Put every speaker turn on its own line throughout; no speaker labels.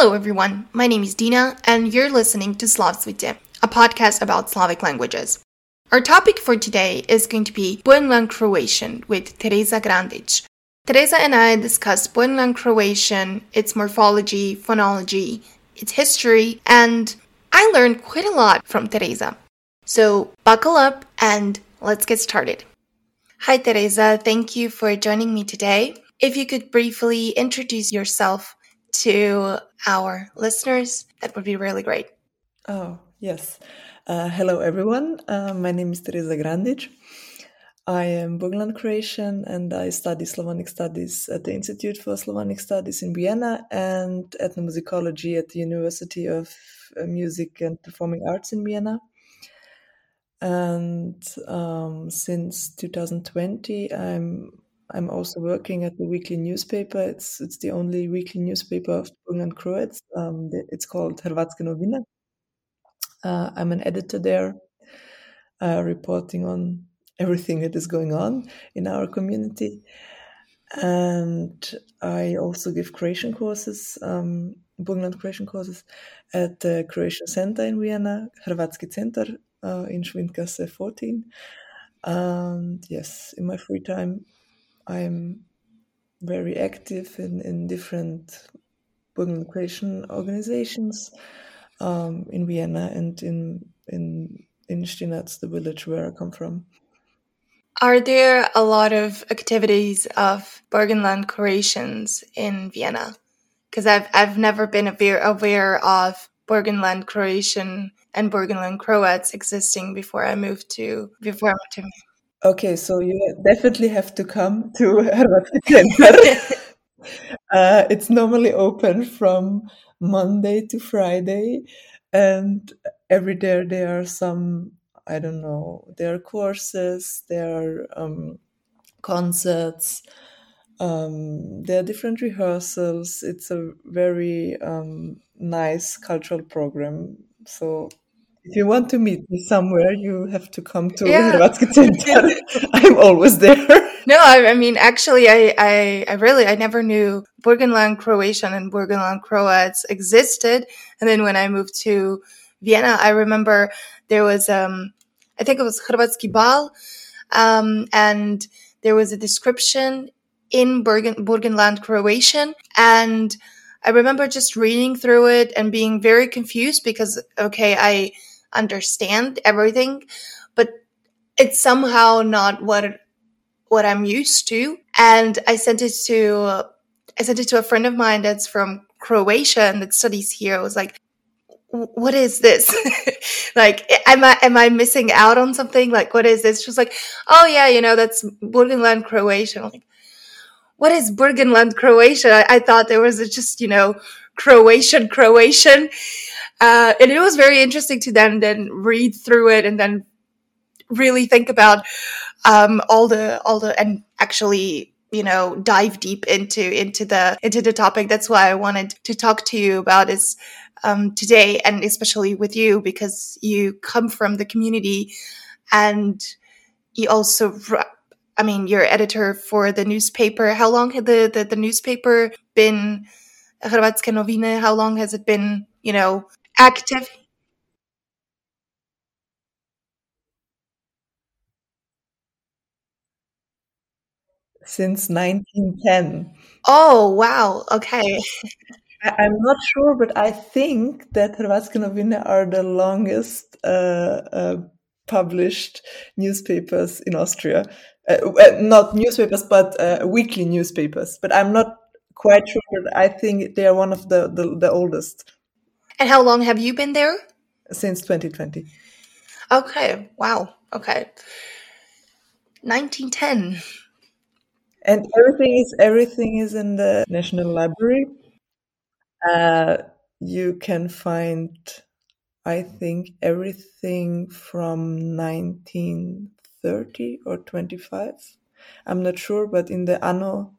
Hello, everyone. My name is Dina, and you're listening to Slavsvite, a podcast about Slavic languages. Our topic for today is going to be Burgenland Croatian with Teresa Grandic. Teresa and I discussed Burgenland Croatian, its morphology, phonology, its history, and I learned quite a lot from Teresa. So buckle up and let's get started. Hi, Teresa. Thank you for joining me today. If you could briefly introduce yourself to our listeners, that would be really great.
Oh, yes. Uh, hello, everyone. Uh, my name is Teresa Grandic. I am Burgenland Croatian and I study Slavonic Studies at the Institute for Slavonic Studies in Vienna and ethnomusicology at the University of uh, Music and Performing Arts in Vienna. And um, since 2020, I'm I'm also working at the weekly newspaper. It's it's the only weekly newspaper of Burgenland Croats. Um, it's called Hrvatske novine. Uh, I'm an editor there, uh, reporting on everything that is going on in our community. And I also give Croatian courses, um, Burgenland Croatian courses at the Croatian Center in Vienna, Hrvatski Center uh, in Švindgasse 14. And yes, in my free time, I'm very active in, in different Burgenland Croatian organizations um, in Vienna and in in in Stinac, the village where I come from.
Are there a lot of activities of Burgenland Croatians in Vienna? Because I've I've never been aware aware of Burgenland Croatian and Burgenland Croats existing before I moved to before I moved to.
Okay, so you definitely have to come to Center. uh, it's normally open from Monday to Friday, and every day there are some I don't know there are courses, there are um, concerts, um, there are different rehearsals. It's a very um, nice cultural program. So if you want to meet me somewhere, you have to come to yeah. Hrvatski Center. I'm always there.
No, I, I, mean, actually, I, I, I really, I never knew Burgenland Croatian and Burgenland Croats existed. And then when I moved to Vienna, I remember there was, um, I think it was Hrvatski Bal, um, and there was a description in Burgen, Burgenland Croatian. And I remember just reading through it and being very confused because, okay, I, understand everything, but it's somehow not what what I'm used to. And I sent it to I sent it to a friend of mine that's from Croatia and that studies here. I was like, what is this? like, am I am I missing out on something? Like, what is this? She was like, oh yeah, you know, that's Burgenland Croatian. I'm like, what is Burgenland Croatian? I, I thought there was a just, you know, Croatian Croatian. Uh, and it was very interesting to then then read through it and then really think about um, all the all the and actually you know dive deep into into the into the topic. That's why I wanted to talk to you about is um, today, and especially with you because you come from the community and you also. I mean, you're editor for the newspaper. How long had the, the, the newspaper been? How long has it been, you know, active
since 1910.
Oh, wow. Okay.
I, am not sure, but I think that Hrvatske novine are the longest uh, uh, published newspapers in Austria. Uh, not newspapers, but uh, weekly newspapers. But I'm not quite sure. But I think they are one of the, the, the oldest.
And how long have you been there?
Since 2020.
Okay. Wow. Okay. 1910.
And everything is everything is in the National Library. Uh, you can find, I think, everything from 1930 or 25. I'm not sure, but in the Anno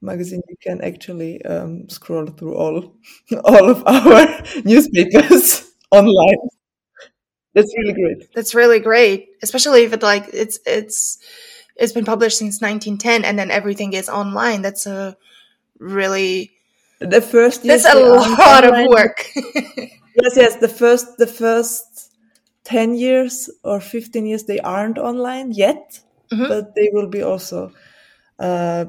magazine you can actually um, scroll through all all of our newspapers online. That's really great.
That's really great especially if it like it's it's it's been published since 1910 and then everything is online. That's a really
the first
that's a lot of work.
Yes yes the first the first 10 years or 15 years they aren't online yet mm-hmm. but they will be also uh,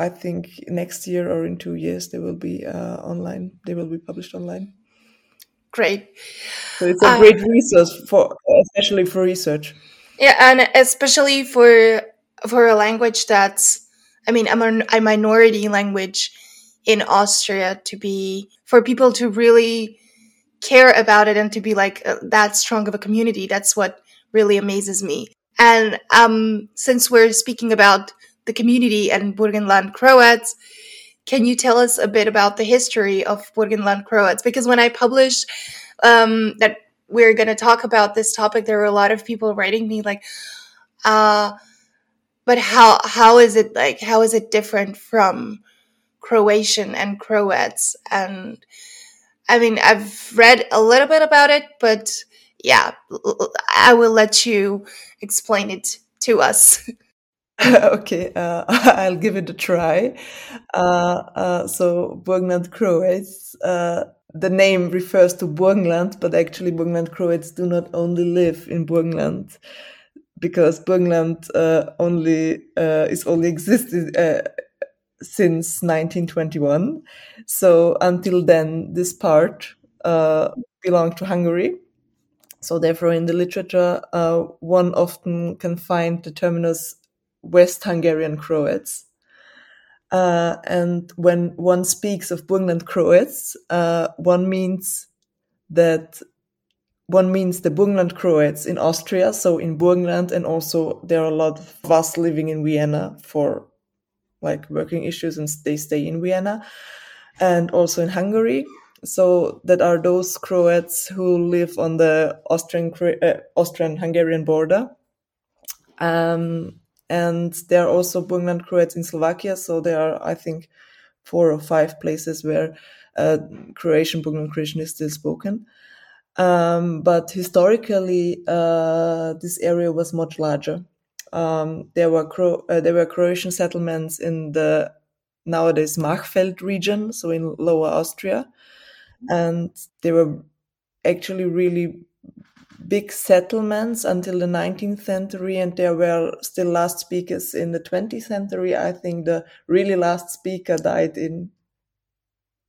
i think next year or in two years they will be uh, online they will be published online
great
so it's a great resource for especially for research
yeah and especially for for a language that's i mean a, a minority language in Austria to be for people to really care about it and to be like uh, that strong of a community. That's what really amazes me. And um, since we're speaking about the community and Burgenland Croats, can you tell us a bit about the history of Burgenland Croats? Because when I published um, that we're going to talk about this topic, there were a lot of people writing me like, uh, but how how is it like? How is it different from Croatian and Croats. And I mean, I've read a little bit about it, but yeah, I will let you explain it to us.
okay, uh, I'll give it a try. Uh, uh, so, Burgenland Croats, uh, the name refers to Burgenland, but actually, Burgenland Croats do not only live in Burgenland because Burgenland uh, only is only existed since 1921. So until then, this part uh, belonged to Hungary. So therefore, in the literature, uh, one often can find the terminus West Hungarian Croats. Uh, and when one speaks of Burgenland Croats, uh, one means that one means the Burgenland Croats in Austria, so in Burgenland, and also there are a lot of us living in Vienna for like working issues and they stay in Vienna and also in Hungary. So that are those Croats who live on the Austrian uh, Austrian Hungarian border. Um, and there are also Burgenland Croats in Slovakia. So there are, I think, four or five places where uh, Croatian Burgenland Croatian is still spoken. Um, but historically, uh, this area was much larger um, there were Cro- uh, there were Croatian settlements in the nowadays Marchfeld region, so in Lower Austria, and they were actually really big settlements until the 19th century, and there were still last speakers in the 20th century. I think the really last speaker died in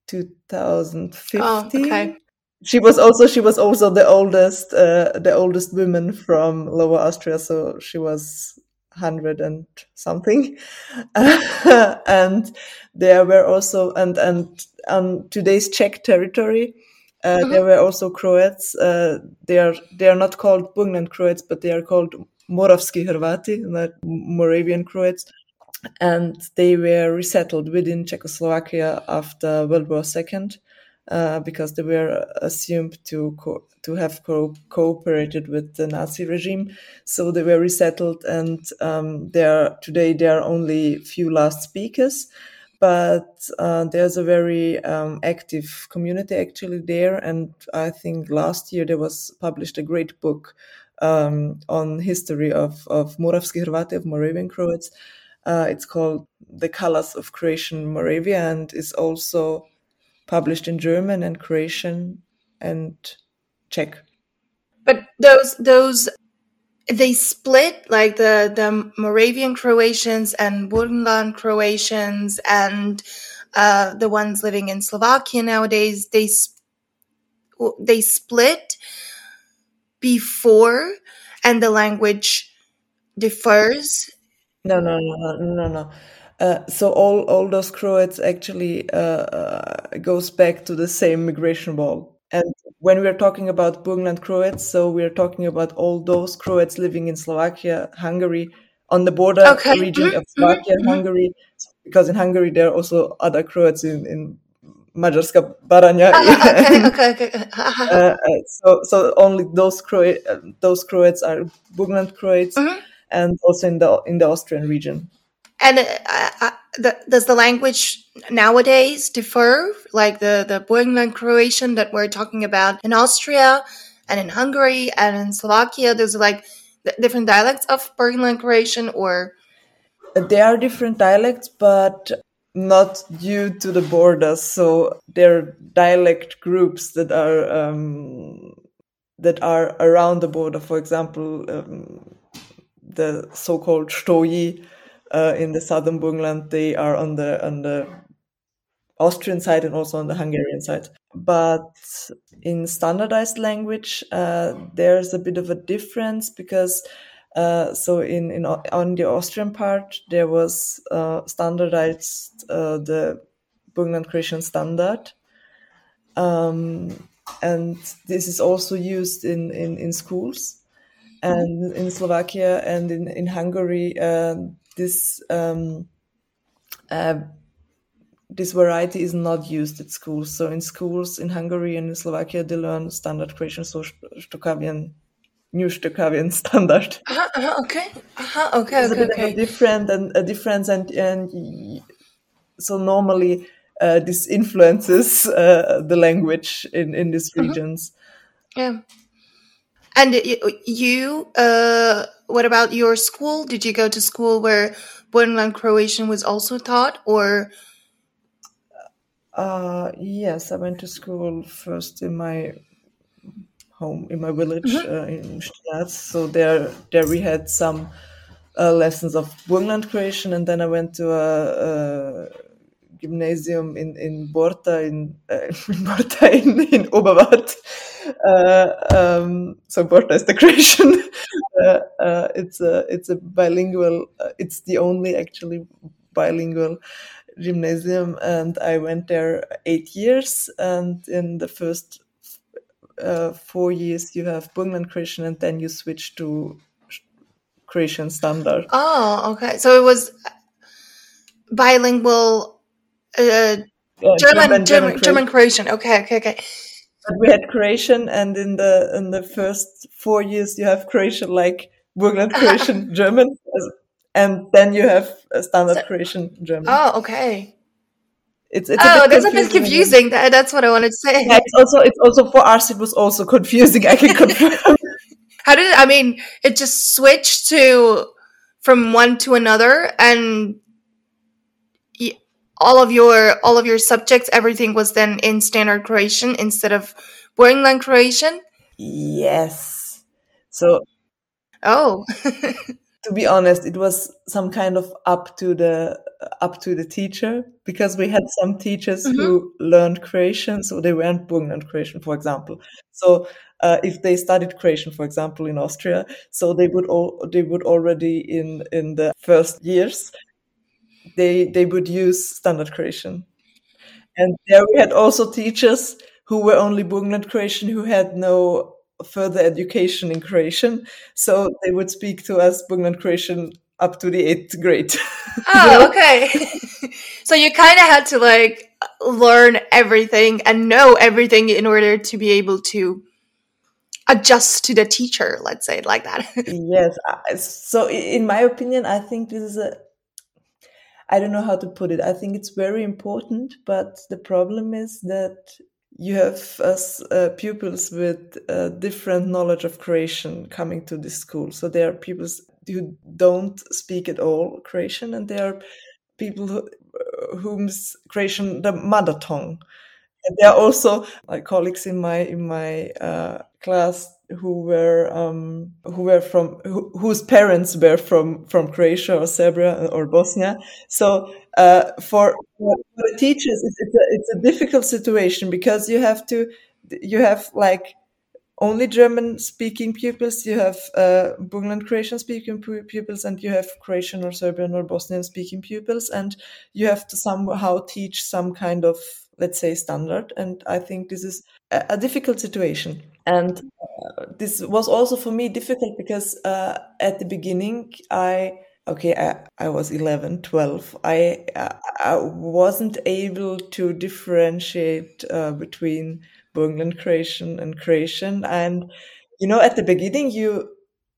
2015. Oh, okay she was also she was also the oldest uh, the oldest woman from Lower Austria, so she was hundred and something, and there were also and and on today's Czech territory. Uh, mm-hmm. There were also Croats. Uh, they are they are not called Burgenland Croats, but they are called Moravski Hrvati, not Moravian Croats, and they were resettled within Czechoslovakia after World War II uh, because they were assumed to co- to have co- cooperated with the Nazi regime. So they were resettled, and um, there today there are only few last speakers. But uh, there's a very um, active community actually there, and I think last year there was published a great book um, on history of of Moravski Hrvati of Moravian Croats. Uh, it's called "The Colors of Croatian Moravia" and is also published in German and Croatian and Czech.
But those those they split like the the Moravian Croatians and Burgenland Croatians and uh, the ones living in Slovakia nowadays. They they split before, and the language differs.
No, no, no, no, no, no. Uh, so all all those Croats actually uh, uh, goes back to the same migration wall. And when we're talking about Burgenland Croats, so we're talking about all those Croats living in Slovakia, Hungary, on the border okay. region mm-hmm. of Slovakia, mm-hmm. Hungary, because in Hungary there are also other Croats in, in Mađarska Baranja.
Uh, okay, okay, okay.
uh, so, so only those Croat, those Croats are Burgenland Croats, mm-hmm. and also in the in the Austrian region.
And uh, uh, the, does the language nowadays differ, like the the Burgenland Croatian that we're talking about in Austria and in Hungary and in Slovakia? There's like different dialects of Burgenland Croatian, or
there are different dialects, but not due to the borders. So there are dialect groups that are um, that are around the border. For example, um, the so-called Stoyi uh, in the southern Burgenland, they are on the on the Austrian side and also on the Hungarian side. But in standardized language, uh, there's a bit of a difference because uh, so in, in on the Austrian part, there was uh, standardized uh, the Burgenland Croatian standard, um, and this is also used in in, in schools, and in Slovakia and in in Hungary, uh, this um, uh, this variety is not used at schools. So in schools in Hungary and in Slovakia, they learn standard Croatian, so Stokavian new Stokavian standard.
Uh-huh, uh-huh, okay. Uh-huh, okay.
It's
okay.
a
okay.
different and a difference, and and so normally uh, this influences uh, the language in in these
Mm-hmm.
regions.
Yeah. And you, uh, what about your school? Did you go to school where Burgenland Croatian was also taught, or?
Uh, yes, I went to school first in my home in my village uh, in Stinac. So there, there we had some uh, lessons of Burgenland Croatian, and then I went to a, a gymnasium in in Borta in uh, in Borta in, in Oberwart. Uh, um, so Borta is the Croatian. uh, uh, it's a it's a bilingual. Uh, it's the only actually bilingual gymnasium, and I went there eight years. And in the first uh, four years, you have Burgenland Croatian, and then you switch to Croatian standard.
Oh, okay. So it was bilingual, uh,
Uh,
German, German,
Croatian.
German Croatian. Okay, okay, okay.
But we had Croatian, and in the in the first four years, you have Croatian like Burgenland Croatian German, and then you have standard
So-
Croatian German.
Oh, okay.
It's it's
oh,
a
that's a bit
confusing.
That, that's what I wanted to say.
Yeah, it's also it's also for us. It was also confusing. I can confirm.
How did it, I mean? It just switched to from one to another, and all of your all of your subjects, everything was then in standard Croatian instead of Burgenland Croatian.
yes. So
Oh,
to be honest, it was some kind of up to the up to the teacher because we had some teachers who learned Croatian, so they weren't Burgenland Croatian, for example. So uh, if they studied Croatian, for example, in Austria, so they would all they would already in in the first years they they would use standard Croatian, and there we had also teachers who were only Burgenland Croatian who had no further education in Croatian, so they would speak to us Burgenland Croatian up to the eighth grade.
oh, okay. so you kind of had to like learn everything and know everything in order to be able to adjust to the teacher. Let's say it like that.
yes. So in my opinion, I think this is a. I don't know how to put it. I think it's very important, but the problem is that you have us uh, pupils with uh, different knowledge of Croatian coming to this school. So there are pupils who don't speak at all Croatian, and there are people who, uh, whom's Croatian the mother tongue. And there are also my colleagues in my in my uh, class who were um, who were from who, whose parents were from from Croatia or Serbia or Bosnia. So uh, for, for the teachers, it's, it's, a, it's a difficult situation because you have to you have like only German speaking pupils, you have uh, Burgenland Croatian speaking pupils, and you have Croatian or Serbian or Bosnian speaking pupils, and you have to somehow teach some kind of, let's say, standard. And I think this is a, a difficult situation. And uh, this was also for me difficult because uh, at the beginning, I okay I, I was 11 12 i i I wasn't able to differentiate uh, between burgenland croatian and croatian and you know at the beginning you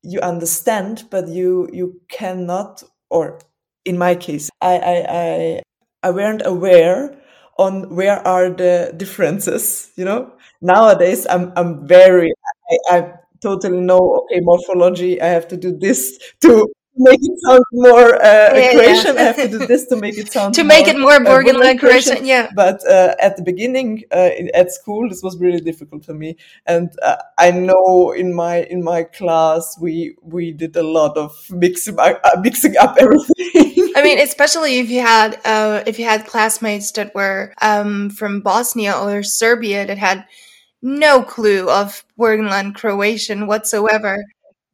you understand but you you cannot or in my case i i i, I weren't aware on where are the differences you know nowadays i'm i'm very i, I totally know okay morphology i have to do this to make it sound more uh, yeah, Croatian. Yeah. I have to do this to make it sound
to more, make it more Burgenland uh, Croatian. Yeah.
But uh, at the beginning, uh, at school, this was really difficult for me, and uh, I know in my in my class we we did a lot of mixing uh, mixing up everything.
I mean, especially if you had if you had classmates that were um, from Bosnia or Serbia that had no clue of Burgenland Croatian whatsoever.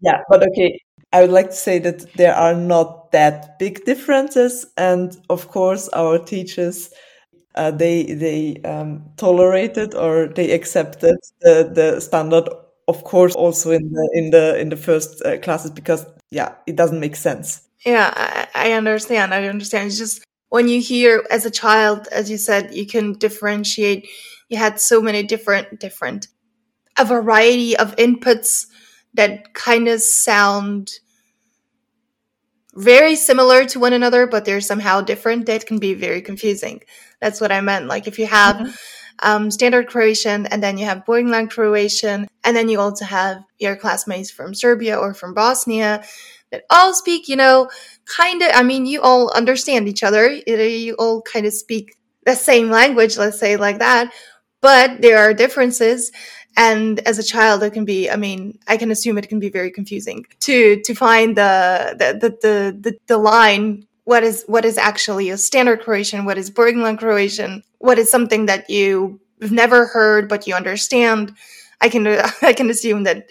Yeah, but okay, I would like to say that there are not that big differences, and of course, our teachers uh, they they um, tolerated or they accepted the the standard. Of course, also in the in the in the first uh, classes because yeah, it doesn't make sense.
Yeah, I, I understand. I understand. It's just when you hear as a child, as you said, you can differentiate. You had so many different different a variety of inputs that kind of sound very similar to one another, but they're somehow different, that can be very confusing. That's what I meant. Like if you have mm-hmm. um, standard Croatian and then you have Burgenland Croatian, and then you also have your classmates from Serbia or from Bosnia that all speak, you know, kind of, I mean, you all understand each other. You all kind of speak the same language, let's say like that, but there are differences and as a child it can be i mean i can assume it can be very confusing to to find the the the the, the line what is what is actually a standard croatian what is burgenland croatian what is something that you've never heard but you understand i can i can assume that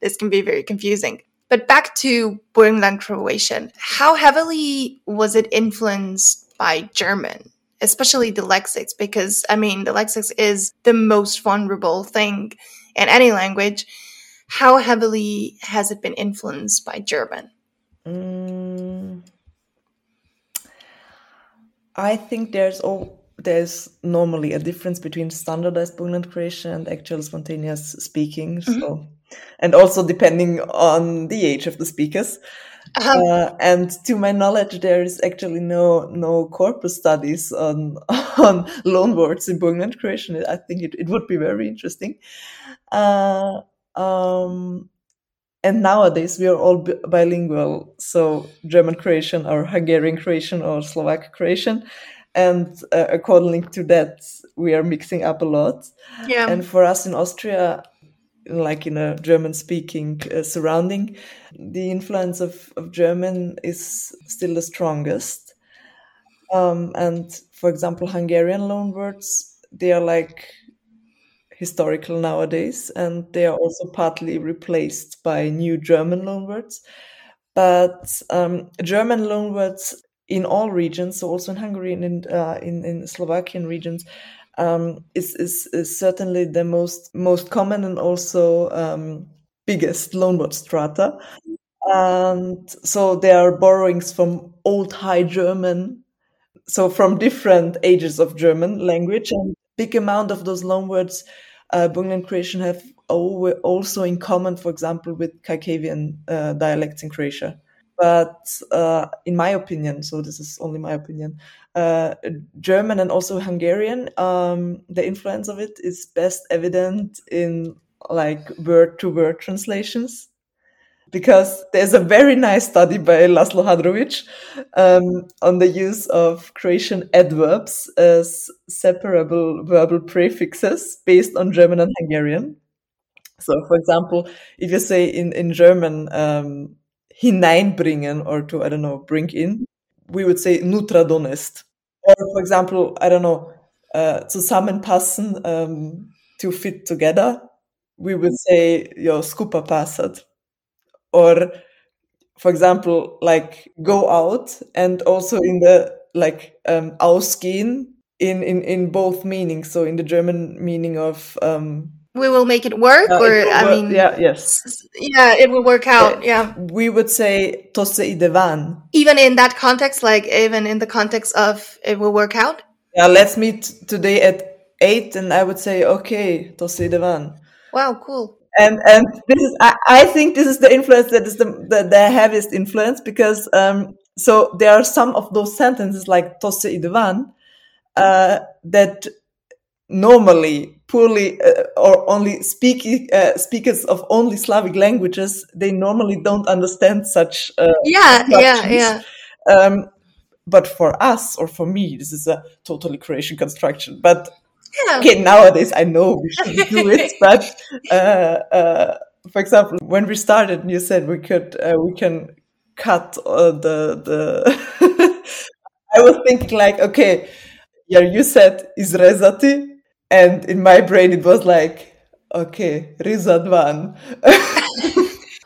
this can be very confusing but back to burgenland croatian how heavily was it influenced by german especially the lexics, because I mean, the lexics is the most vulnerable thing in any language. How heavily has it been influenced by German? Mm,
I think there's all there's normally a difference between standardized Burgenland Croatian and actual spontaneous speaking. Mm-hmm. So, and also depending on the age of the speakers. Uh-huh. Uh, and to my knowledge, there is actually no no corpus studies on on loanwords in Burgenland Croatian. I think it, it would be very interesting. Uh, um, and nowadays we are all bilingual, so German Croatian or Hungarian Croatian or Slovak Croatian, and uh, according to that, we are mixing up a lot. Yeah. And for us in Austria, like in a German speaking uh, surrounding, the influence of, of German is still the strongest. Um, and for example, Hungarian loanwords, they are like historical nowadays, and they are also partly replaced by new German loanwords. But um, German loanwords in all regions, so also in Hungary and in, uh, in, in Slovakian regions, um, is, is, is certainly the most most common and also um, biggest loanword strata. And so there are borrowings from Old High German, so from different ages of German language, and big amount of those loanwords, uh, Burgenland Croatian have also in common, for example, with Kaikavian uh, dialects in Croatia. But uh, in my opinion, so this is only my opinion, uh, German and also Hungarian, um, the influence of it is best evident in like word to word translations. Because there's a very nice study by Laszlo Hadrovic um, on the use of Croatian adverbs as separable verbal prefixes based on German and Hungarian. So, for example, if you say in, in German, um, hineinbringen or to, I don't know, bring in, we would say nutra donest. Or for example, I don't know, uh, zusammenpassen, um, to fit together, we would say your skupa passat. Or for example, like go out and also in the like um, ausgehen in, in, in both meanings. So in the German meaning of um,
we will make it work uh, or it i mean
yeah yes.
yeah it will work out yeah, yeah.
we would say to se ide van
even in that context like even in the context of it will work out?
Yeah let's meet today at 8 and i would say okay to se ide van
wow cool.
And and this is I, I think this is the influence that is the the, the heaviest influence because um so there are some of those sentences like to se ide uh, that normally poorly uh, or only speaking uh, speakers of only Slavic languages, they normally don't understand such. Uh,
yeah, yeah, yeah.
Um, but for us or for me, this is a totally Croatian construction. But yeah. okay, nowadays I know we shouldn't do it. But uh, uh, for example, when we started, you said we could uh, we can cut uh, the the. I was thinking like, okay, yeah, you said izrezati, and in my brain it was like, okay, rizadvan.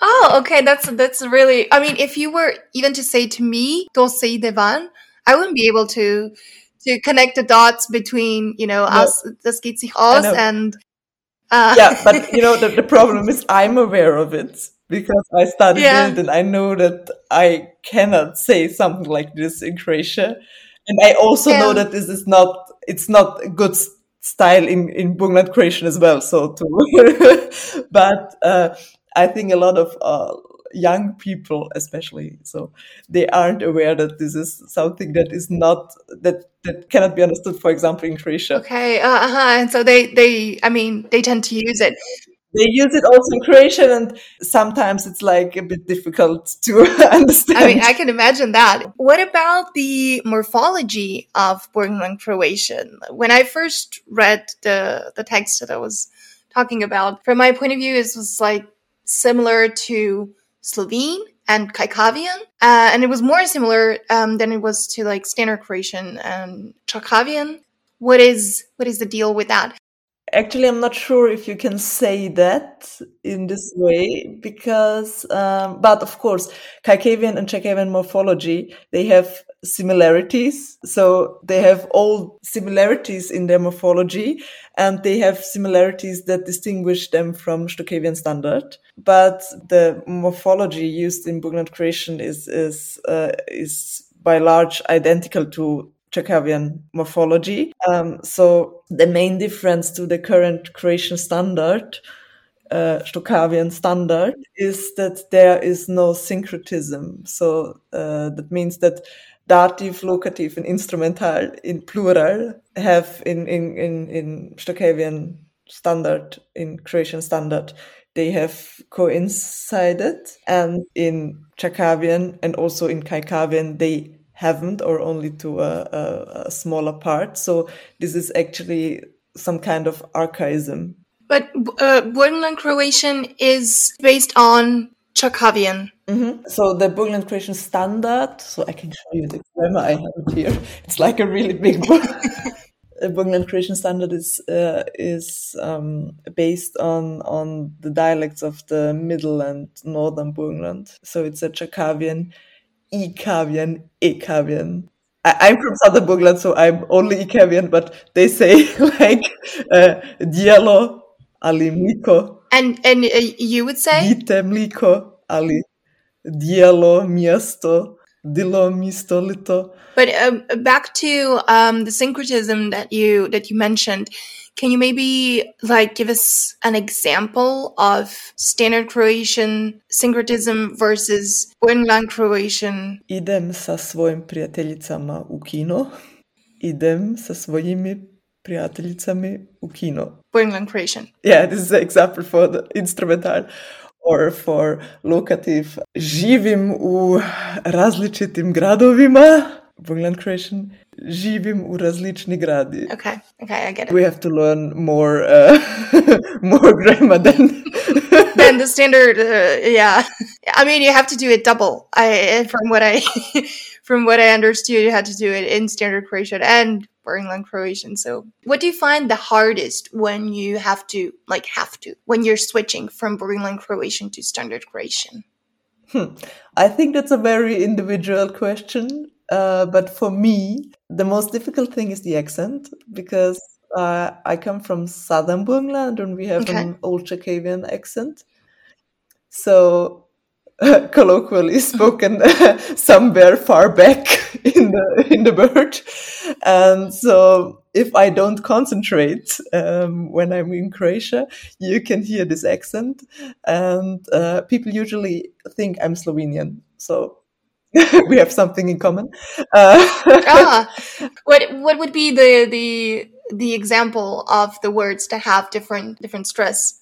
oh, okay, that's that's really. I mean, if you were even to say to me, say devan, I wouldn't be able to to connect the dots between you know no. us, das geht sich aus, and
uh. yeah. But you know the, the problem is I'm aware of it because I studied yeah. it and I know that I cannot say something like this in Croatia. And I also yeah. know that this is not, it's not good style in, in Burgenland Croatian as well. So to, but, uh, I think a lot of, uh, young people especially so they aren't aware that this is something that is not that that cannot be understood for example in croatia
okay uh, uh-huh and so they they i mean they tend to use it
they use it also in Croatian, and sometimes it's like a bit difficult to understand.
I mean, I can imagine that. What about the morphology of Burgenland Croatian? When I first read the the text that I was talking about, from my point of view, it was like similar to Slovene and Kaikavian, uh, and it was more similar um, than it was to like Standard Croatian and Chakavian. What is what is the deal with that?
Actually, I'm not sure if you can say that in this way because, um, but of course, Kaikavian and Chakavian morphology, they have similarities. So they have all similarities in their morphology and they have similarities that distinguish them from Stokavian standard. But the morphology used in Burgenland Croatian is, is, uh, is by large identical to Chakavian morphology. Um, so the main difference to the current Croatian standard, uh, standard, is that there is no syncretism. So uh, that means that dative, locative, and instrumental in plural have in in in, in Stokavian standard, in Croatian standard, they have coincided, and in Chakavian and also in Kaikavian they haven't or only to a, a, a smaller part. So this is actually some kind of archaism.
But uh, Burgenland Croatian is based on Chakavian.
Mm-hmm. So the Burgenland Croatian standard, so I can show you the grammar, I have it here. It's like a really big book. the Burgenland Croatian standard is uh, is um, based on on the dialects of the middle and northern Burgenland. So it's a Chakavian Ikavian, Ekavian. I, am from Southern Burgenland, so I'm only Ikavian, but they say like uh, Dielo ali mliko.
And and uh, you would say
Dite mliko ali Dielo miesto dilo mistolito.
But um, back to um, the syncretism that you that you mentioned. Can you maybe like give us an example of standard Croatian syncretism versus Burgenland Croatian?
Idem sa svojim prijateljicama u kino. Idem sa svojimi prijateljicami u kino.
Burgenland Croatian.
Yeah, this is an example for the instrumental or for locative. Živim u različitim gradovima. Burgenland Croatian živim u različni gradi.
Okay, okay, I get it.
We have to learn more, uh, more grammar than
than the standard. Uh, yeah, I mean, you have to do it double. I from what I from what I understood, you had to do it in standard Croatian and Burgenland Croatian. So, what do you find the hardest when you have to, like, have to when you're switching from Burgenland Croatian to standard Croatian?
Hmm. I think that's a very individual question. Uh, but for me, the most difficult thing is the accent because uh, I come from southern Burgenland and we have okay. an old Chakavian accent. So, uh, colloquially spoken, somewhere far back in the in the bird, and so if I don't concentrate um, when I'm in Croatia, you can hear this accent, and uh, people usually think I'm Slovenian. So we have something in common. Uh,
ah, what what would be the the the example of the words that have different different stress?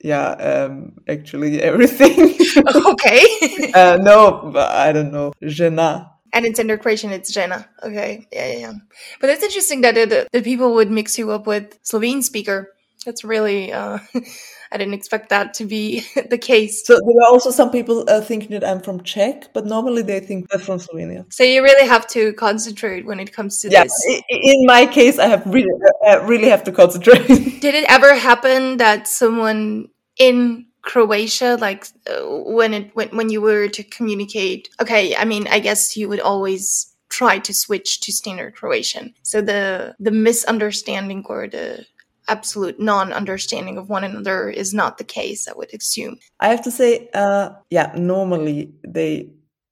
Yeah, um, actually everything.
okay.
uh, no, I don't know. Žena.
And in Standard Croatian, it's Žena. Okay. Yeah, yeah, yeah. But it's interesting that the, the people would mix you up with Slovene speaker. That's really, uh, I didn't expect that to be the case.
So there are also some people uh, thinking that I'm from Czech, but normally they think I'm from Slovenia.
So you really have to concentrate when it comes to
yeah,
this.
In my case, I have really, uh, really have to concentrate.
Did it ever happen that someone in Croatia, like uh, when it when when you were to communicate? Okay, I mean, I guess you would always try to switch to standard Croatian. So the the misunderstanding or the absolute non-understanding of one another is not the case i would assume.
I have to say uh, yeah normally they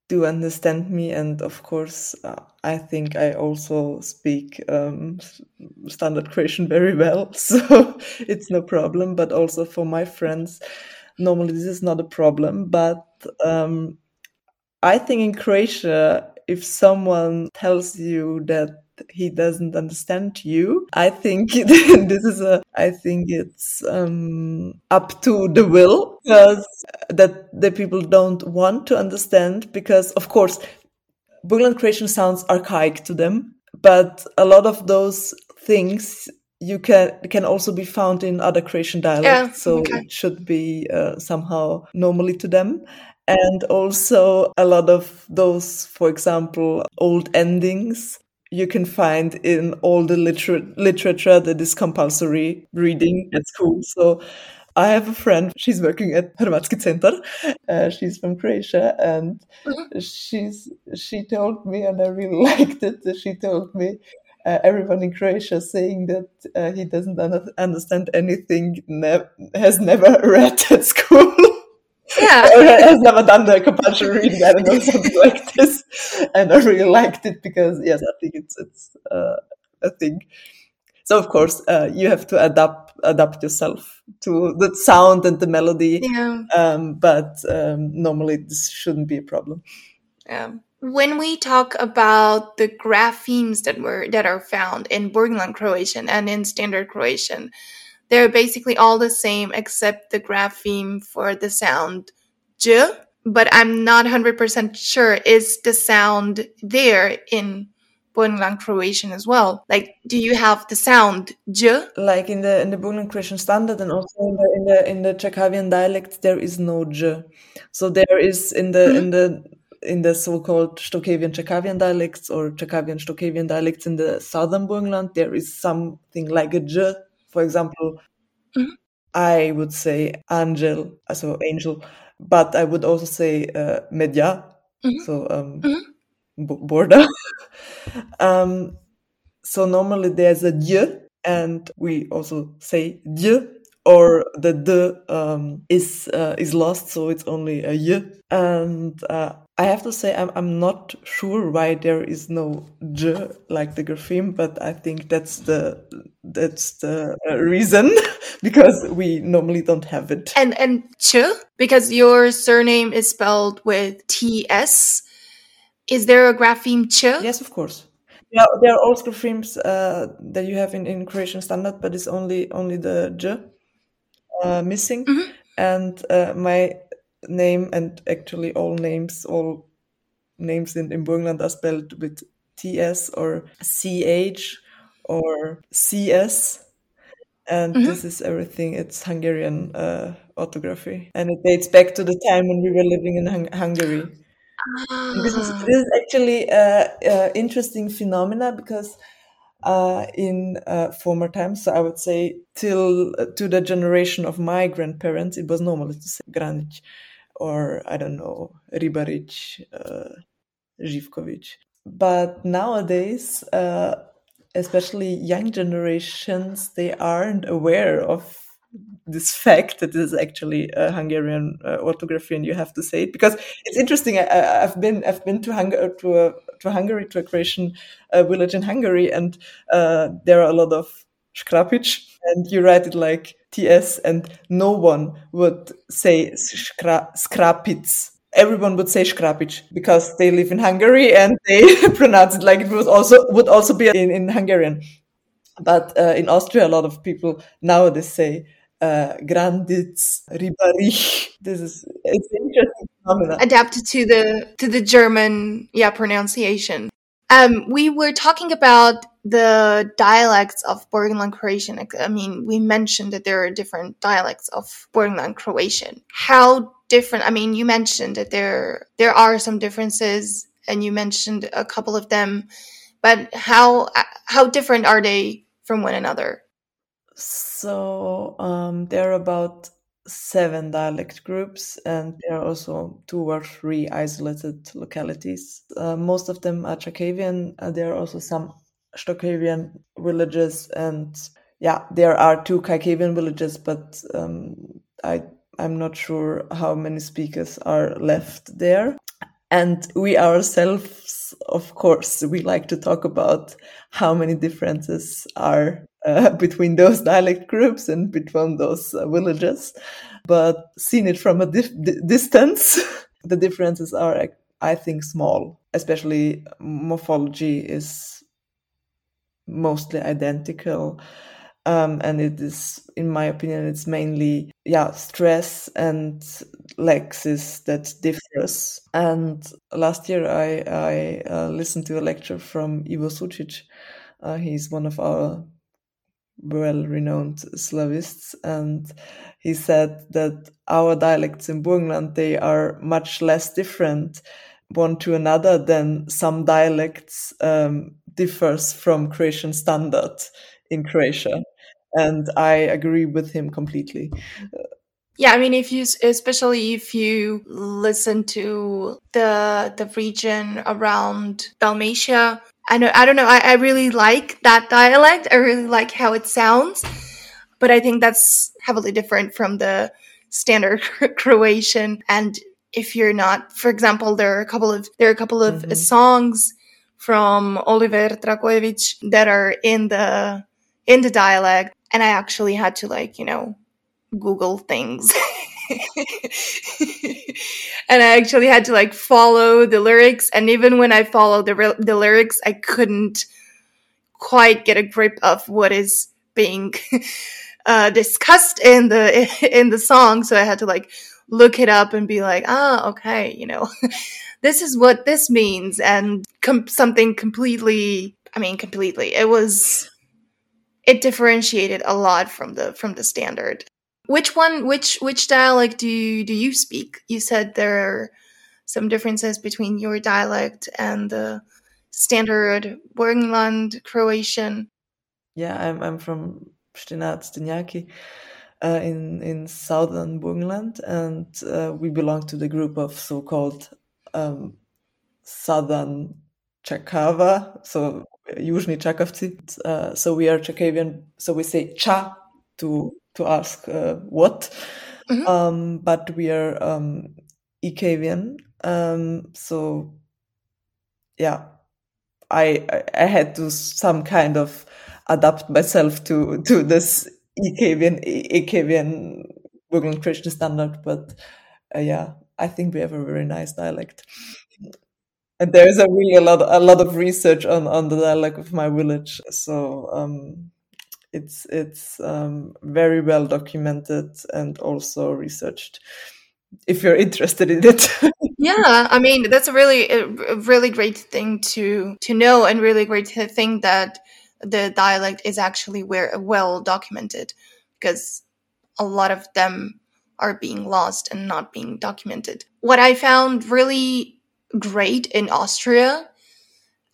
do understand me and of course uh, i think i also speak um, standard croatian very well so it's no problem. But also for my friends normally this is not a problem. But um, i think in croatia if someone tells you that he doesn't understand you. I think this is a, I think it's um, up to the will because that the people don't want to understand because of course Burgenland Croatian sounds archaic to them, but a lot of those things you can can also be found in other Croatian dialects, yeah, so okay. it should be uh, somehow normally to them and also a lot of those, for example, old endings you can find in all the liter- literature that is compulsory reading at school. So I have a friend, she's working at Hrvatski Center. Uh, she's from Croatia and mm-hmm. she's she told me and I really liked it. She told me uh, everyone in Croatia saying that uh, he doesn't un- understand anything, ne- has never read at school
yeah.
has never done the compulsory reading. I don't know something like this, and I really liked it because yes, I think it's it's uh, a thing. So of course, uh, you have to adapt adapt yourself to the sound and the melody.
Yeah.
Um, but um, normally this shouldn't be a problem.
Yeah. When we talk about the graphemes that were that are found in Burgenland Croatian and in Standard Croatian, they're basically all the same except the grapheme for the sound j. But I'm not 100% sure is the sound there in Burgenland Croatian as well. Like, do you have the sound j?
Like in the in the Burgenland Croatian standard and also in the in the in the Chakavian dialect, there is no j. So there is in the mm-hmm. in the in the so-called Stokavian Chakavian dialects or Chakavian Stokavian dialects in the southern Burgenland, there is something like a j for example, mm-hmm. I would say angel, so angel, but I would also say uh, media, mm-hmm. so um, mm-hmm. b- border. um, so normally there's a dieu, and we also say dieu, or the de um, is uh, is lost, so it's only a y. And uh, I have to say, I'm, I'm not sure why there is no j like the grapheme, but I think that's the that's the uh, reason because we normally don't have it.
And and ch because your surname is spelled with ts. Is there a grapheme ch?
Yes, of course. Yeah, there are also graphemes uh, that you have in, in Croatian standard, but it's only only the j uh, missing. Mm-hmm. And uh, my name and actually all names, all names in, in Burgenland are spelled with TS or CH or CS. And mm-hmm. this is everything. It's Hungarian uh, orthography. And it dates back to the time when we were living in hung- Hungary. This is, this is actually an interesting phenomena because uh, in uh, former times. So I would say till uh, to the generation of my grandparents, it was normal to say Granic or I don't know Ribaric, uh, Živkovic. But nowadays, uh, especially young generations, they aren't aware of this fact that this is actually a Hungarian uh, orthography, and you have to say it because it's interesting. I, have been I've been to Hungary to a to Hungary to a Croatian uh, village in Hungary, and uh, there are a lot of Škrapic, and you write it like TS, and no one would say skra, Skrapic. Everyone would say Škrapic because they live in Hungary and they pronounce it like it was also would also be in, in Hungarian. But uh, in Austria, a lot of people nowadays say uh, Granditz, Ribarich. This is it's interesting phenomenon.
Adapted to the to the German yeah pronunciation. Um, we were talking about the dialects of Burgenland Croatian. I mean, we mentioned that there are different dialects of Burgenland Croatian. How different? I mean, you mentioned that there there are some differences, and you mentioned a couple of them, but how how different are they from one another?
So um, there are about seven dialect groups, and there are also two or three isolated localities. Uh, most of them are Chakavian. Uh, there are also some Shtokavian villages, and yeah, there are two Kaikavian villages, but um, I I'm not sure how many speakers are left there. And we ourselves, of course, we like to talk about how many differences are uh, between those dialect groups and between those uh, villages. But seen it from a dif- distance, the differences are, I think, small. Especially morphology is mostly identical. Um, and it is, in my opinion, it's mainly yeah stress and lexis that differs. And last year, I I uh, listened to a lecture from Ivo Sucic. Uh, he's one of our well-renowned Slavists, and he said that our dialects in Burgenland they are much less different one to another than some dialects um, differs from Croatian standard in Croatia and I agree with him completely.
Yeah, I mean, if you, especially if you listen to the the region around Dalmatia, I know, I don't know, I, I really like that dialect. I really like how it sounds, but I think that's heavily different from the standard Croatian. And if you're not, for example, there are a couple of there are a couple of mm-hmm. songs from Oliver Dragojević that are in the in the dialect and I actually had to like, you know, Google things. and I actually had to like follow the lyrics. And even when I followed the, the lyrics, I couldn't quite get a grip of what is being uh, discussed in the in the song. So I had to like look it up and be like, ah, okay, you know, this is what this means, and com- something completely. I mean, completely. It was it differentiated a lot from the from the standard. Which one? Which which dialect do you, do you speak? You said there are some differences between your dialect and the standard Burgenland Croatian.
Yeah, I'm I'm from Štenac Stinjaki uh, in in southern Burgenland, and uh, we belong to the group of so-called um, southern Chakava, so usually Chakavci. Uh, so we are Chakavian, so we say cha to to ask uh, what, mm-hmm. um, but we are um, Ikavian. Um, so yeah, I, I, I had to some kind of adapt myself to to this Ikavian Ikavian Google Christian standard, but uh, yeah, I think we have a very nice dialect. And there's a really a lot a lot of research on on the dialect of my village so um, it's it's um, very well documented and also researched if you're interested in it.
Yeah i mean that's a really a really great thing to to know and really great to think that the dialect is actually where well documented because a lot of them are being lost and not being documented what i found really great in Austria,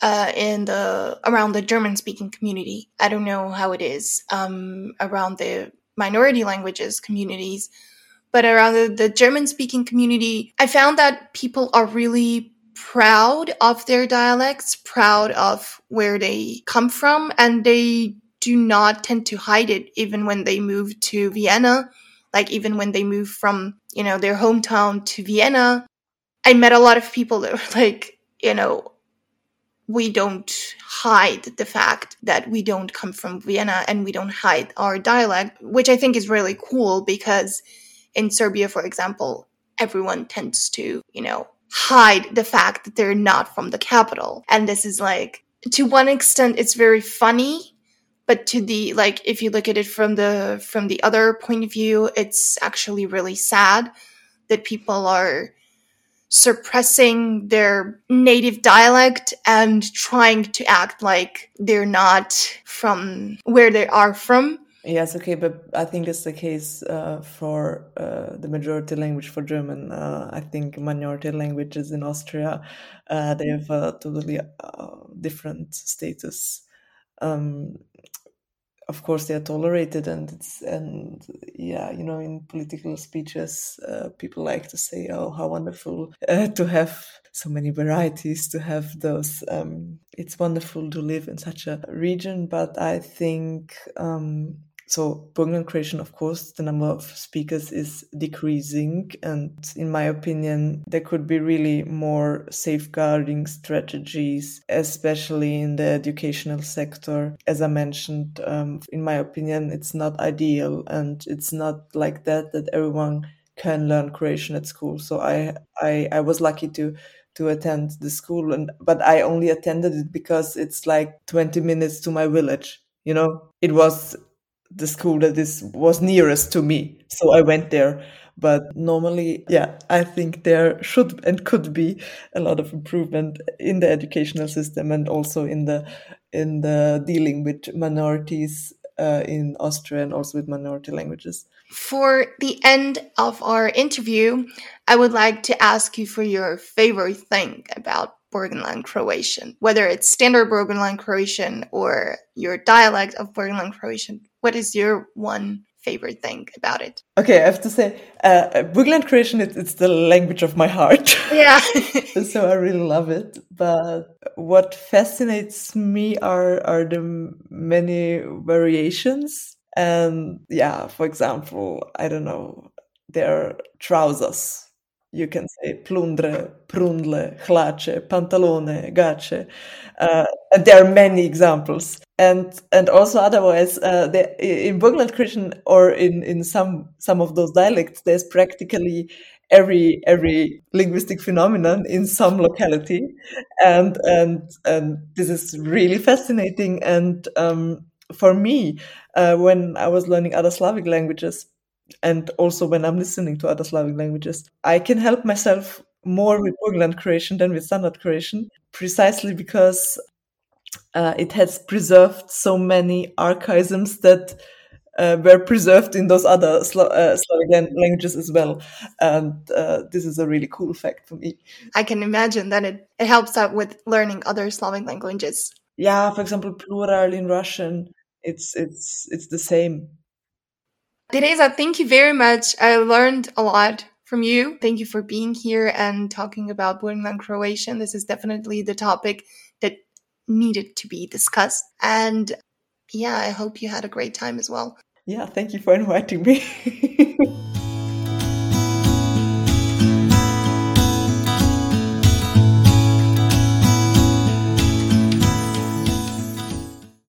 uh, in the around the German speaking community. I don't know how it is um, around the minority languages communities, but around the, the German speaking community, I found that people are really proud of their dialects, proud of where they come from, and they do not tend to hide it even when they move to Vienna. Like even when they move from, you know, their hometown to Vienna, I met a lot of people that were like, you know, we don't hide the fact that we don't come from Vienna and we don't hide our dialect, which I think is really cool because in Serbia, for example, everyone tends to, you know, hide the fact that they're not from the capital. And this is like, to one extent, it's very funny, but to the like if you look at it from the from the other point of view it's actually really sad that people are suppressing their native dialect and trying to act like they're not from where they are from
Yes, okay, but I think it's the case uh, for uh, the majority language for German. Uh, I think minority languages in Austria uh, they have a totally uh, different status. Um, of course, they are tolerated, and it's and yeah, you know, in political speeches, uh, people like to say, "Oh, how wonderful to have." So many varieties to have those. Um, it's wonderful to live in such a region, but I think um, so Burgenland Croatian, of course, the number of speakers is decreasing. And in my opinion, there could be really more safeguarding strategies, especially in the educational sector. As I mentioned, um, in my opinion, it's not ideal and it's not like that, that everyone can learn Croatian at school. So I, I, I was lucky to to attend the school and but I only attended it because it's like 20 minutes to my village you know it was the school that is was nearest to me. So i went there. But normally yeah i think there should and could be a lot of improvement in the educational system and also in the in the dealing with minorities uh, in austria and also with minority languages.
For the end of our interview i would like to ask you for your favorite thing about Burgenland Croatian, whether it's standard Burgenland Croatian or your dialect of Burgenland Croatian. What is your one favorite thing about it?
Okay, I have to say, uh, Burgenland Croatian, it, it's the language of my heart.
Yeah.
so I really love it. But what fascinates me are, are the many variations. And yeah, for example, I don't know, there are trousers you can say plundre, prundle, hlače, pantalone, gače. Uh, and there are many examples. And and also otherwise, uh, in Burgenland Croatian or in, in some some of those dialects, there's practically every every linguistic phenomenon in some locality, and and and this is really fascinating. And um, for me, uh, when I was learning other Slavic languages, and also when I'm listening to other Slavic languages, I can help myself more with Burgenland Croatian than with Standard Croatian, precisely because uh, it has preserved so many archaisms that uh, were preserved in those other Slo- uh, Slavic languages as well. And uh, this is a really cool fact for me.
I can imagine that it, it helps out with learning other Slavic languages.
Yeah, for example, plural in Russian, it's it's it's the same.
Teresa, thank you very much. I learned a lot from you. Thank you for being here and talking about Burgenland Croatian. This is definitely the topic that needed to be discussed. And yeah, I hope you had a great time as well.
Yeah, thank you for inviting me.